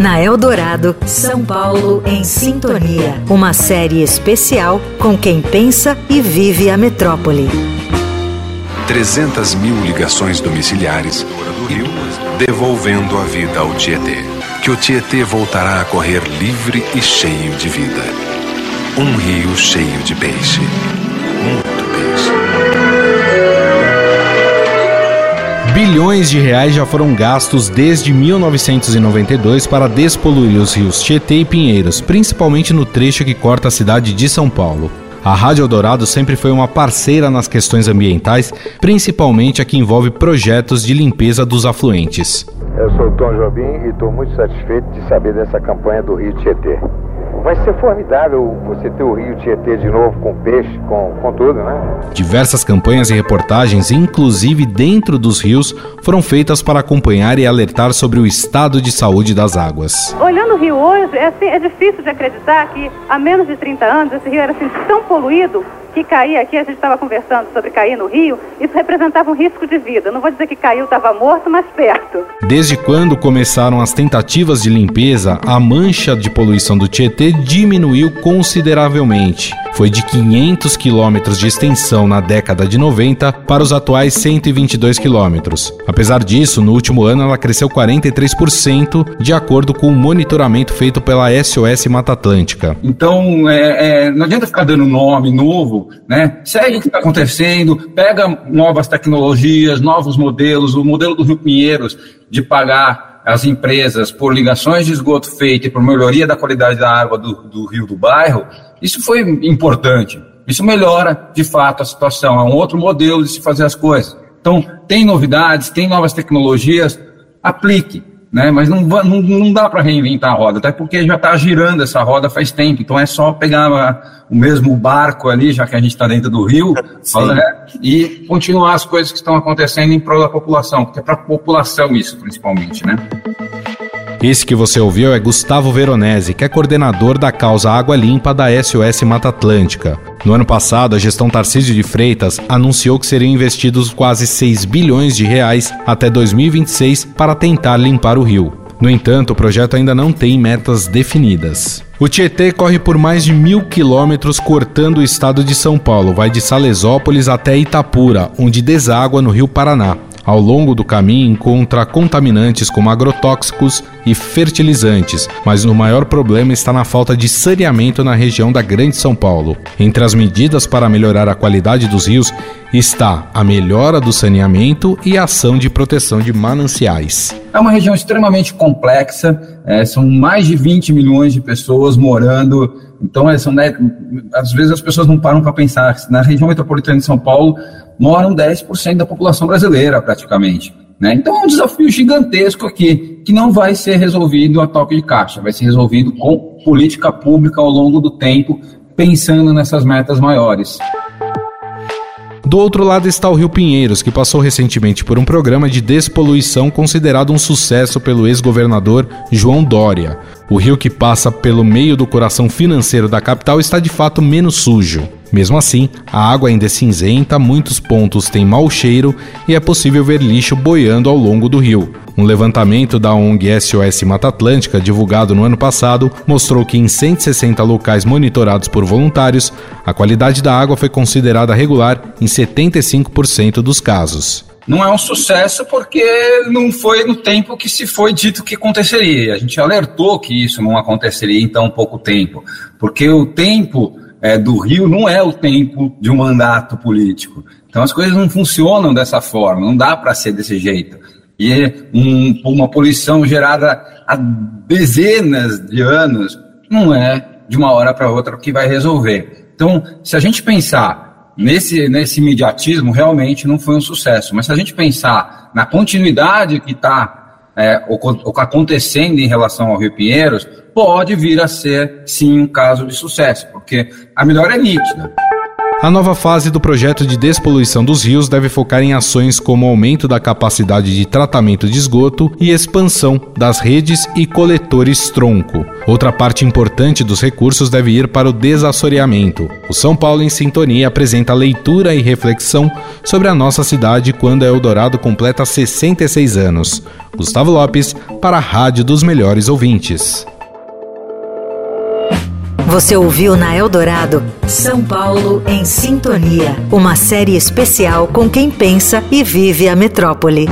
Na Eldorado, São Paulo em Sintonia. Uma série especial com quem pensa e vive a metrópole. 300 mil ligações domiciliares devolvendo a vida ao Tietê. Que o Tietê voltará a correr livre e cheio de vida. Um rio cheio de peixe. Muito peixe. Bilhões de reais já foram gastos desde 1992 para despoluir os rios Tietê e Pinheiros, principalmente no trecho que corta a cidade de São Paulo. A Rádio Eldorado sempre foi uma parceira nas questões ambientais, principalmente a que envolve projetos de limpeza dos afluentes. Eu sou o Tom Jobim e estou muito satisfeito de saber dessa campanha do Rio Tietê. Vai ser formidável você ter o Rio Tietê de novo com peixe, com, com tudo, né? Diversas campanhas e reportagens, inclusive dentro dos rios, foram feitas para acompanhar e alertar sobre o estado de saúde das águas. Olhando o rio hoje, é, assim, é difícil de acreditar que há menos de 30 anos esse rio era assim, tão poluído que cair aqui, a gente estava conversando sobre cair no rio, isso representava um risco de vida. Não vou dizer que caiu, estava morto, mas perto. Desde quando começaram as tentativas de limpeza, a mancha de poluição do Tietê diminuiu consideravelmente. Foi de 500 quilômetros de extensão na década de 90 para os atuais 122 quilômetros. Apesar disso, no último ano ela cresceu 43%, de acordo com o monitoramento feito pela SOS Mata Atlântica. Então, é, é, não adianta ficar dando nome novo, né? Segue o que está acontecendo, pega novas tecnologias, novos modelos, o modelo do Rio Pinheiros de pagar as empresas por ligações de esgoto feito e por melhoria da qualidade da água do, do rio do bairro, isso foi importante. Isso melhora, de fato, a situação. É um outro modelo de se fazer as coisas. Então, tem novidades, tem novas tecnologias, aplique né? Mas não, não, não dá para reinventar a roda, até porque já está girando essa roda faz tempo. Então é só pegar o mesmo barco ali, já que a gente está dentro do rio, né? e continuar as coisas que estão acontecendo em prol da população, porque é para a população isso, principalmente, né? Esse que você ouviu é Gustavo Veronese, que é coordenador da causa Água Limpa da SOS Mata Atlântica. No ano passado, a gestão Tarcísio de Freitas anunciou que seriam investidos quase 6 bilhões de reais até 2026 para tentar limpar o rio. No entanto, o projeto ainda não tem metas definidas. O Tietê corre por mais de mil quilômetros cortando o estado de São Paulo, vai de Salesópolis até Itapura, onde deságua no rio Paraná. Ao longo do caminho encontra contaminantes como agrotóxicos e fertilizantes, mas o maior problema está na falta de saneamento na região da Grande São Paulo. Entre as medidas para melhorar a qualidade dos rios está a melhora do saneamento e a ação de proteção de mananciais. É uma região extremamente complexa, é, são mais de 20 milhões de pessoas morando. Então, é, são, né, às vezes as pessoas não param para pensar. Na região metropolitana de São Paulo moram 10% da população brasileira, praticamente. Né? Então, é um desafio gigantesco aqui, que não vai ser resolvido a toque de caixa, vai ser resolvido com política pública ao longo do tempo, pensando nessas metas maiores. Do outro lado está o Rio Pinheiros, que passou recentemente por um programa de despoluição considerado um sucesso pelo ex-governador João Dória. O rio que passa pelo meio do coração financeiro da capital está de fato menos sujo. Mesmo assim, a água ainda é cinzenta, muitos pontos têm mau cheiro e é possível ver lixo boiando ao longo do rio. Um levantamento da ONG SOS Mata Atlântica, divulgado no ano passado, mostrou que em 160 locais monitorados por voluntários, a qualidade da água foi considerada regular em 75% dos casos não é um sucesso porque não foi no tempo que se foi dito que aconteceria. A gente alertou que isso não aconteceria em tão pouco tempo, porque o tempo é, do Rio não é o tempo de um mandato político. Então as coisas não funcionam dessa forma, não dá para ser desse jeito. E um, uma poluição gerada há dezenas de anos não é de uma hora para outra que vai resolver. Então, se a gente pensar nesse, nesse imediatismo, realmente não foi um sucesso. Mas se a gente pensar na continuidade que está é, acontecendo em relação ao Rio Pinheiros, pode vir a ser, sim, um caso de sucesso, porque a melhora é nítida. A nova fase do projeto de despoluição dos rios deve focar em ações como aumento da capacidade de tratamento de esgoto e expansão das redes e coletores tronco. Outra parte importante dos recursos deve ir para o desassoreamento. O São Paulo em Sintonia apresenta leitura e reflexão sobre a nossa cidade quando a Eldorado completa 66 anos. Gustavo Lopes, para a Rádio dos Melhores Ouvintes. Você ouviu na Eldorado São Paulo em Sintonia, uma série especial com quem pensa e vive a metrópole.